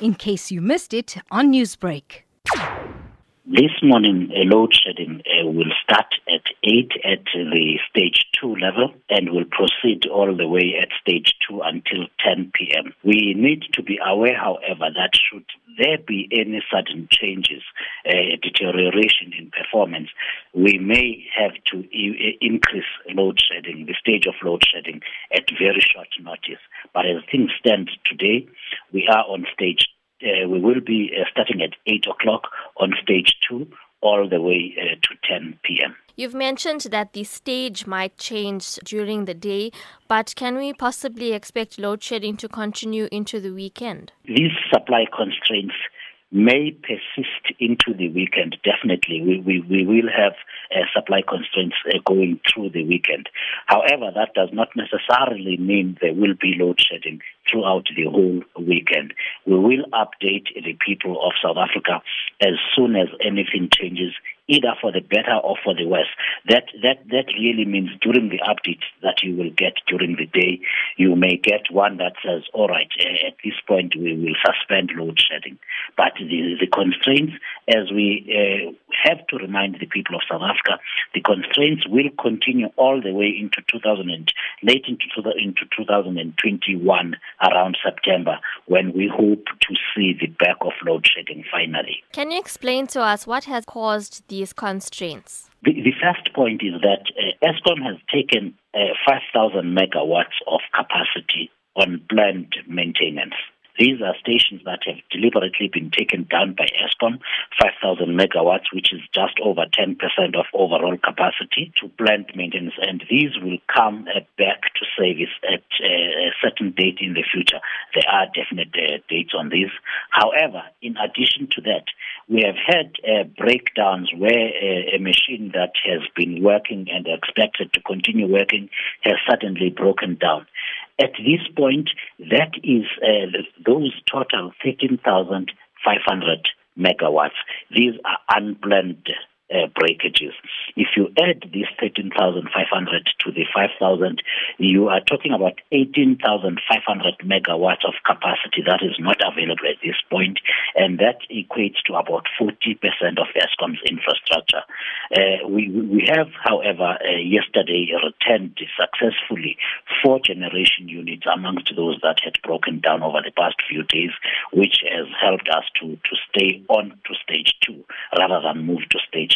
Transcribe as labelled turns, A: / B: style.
A: in case you missed it on Newsbreak.
B: This morning, load shedding uh, will start at 8 at the stage 2 level and will proceed all the way at stage 2 until 10 p.m. We need to be aware, however, that should there be any sudden changes, uh, deterioration in performance, we may have to e- increase load shedding, stage of load shedding at very short notice. But as things stand today, we are on stage uh, we will be uh, starting at 8 o'clock on stage 2 all the way uh, to 10 p.m.
C: You've mentioned that the stage might change during the day, but can we possibly expect load shedding to continue into the weekend?
B: These supply constraints may persist into the weekend. Definitely, we, we, we will have uh, supply constraints uh, going through the weekend. However, that does not necessarily mean there will be load shedding throughout the whole weekend. We will update the people of South Africa as soon as anything changes either for the better or for the worse. That that that really means during the updates that you will get during the day, you may get one that says, "All right, at this point we will suspend load shedding." But the the constraints, as we uh, have to remind the people of South Africa, the constraints will continue all the way into 2000 and late into into 2021 around September when we hope to see the back of load shedding finally.
C: Can you explain to us what has caused these constraints?
B: The, the first point is that uh, Eskom has taken uh, 5,000 megawatts of capacity on planned maintenance. These are stations that have deliberately been taken down by Eskom, 5,000 megawatts, which is just over 10% of overall capacity to plant maintenance. And these will come uh, back to service at uh, a certain date in the future. There are definite uh, dates on these. However, in addition to that, we have had uh, breakdowns where uh, a machine that has been working and expected to continue working has suddenly broken down. At this point, that is uh, those total 13,500 megawatts. These are unplanned uh, breakages. If you add this 13,500 to the 5,000, you are talking about 18,500 megawatts of capacity that is not available at this point, and that equates to about 40% of Eskom's infrastructure. Uh, we, we have, however, uh, yesterday returned successfully four generation units amongst those that had broken down over the past few days, which has helped us to, to stay on to stage two rather than move to stage.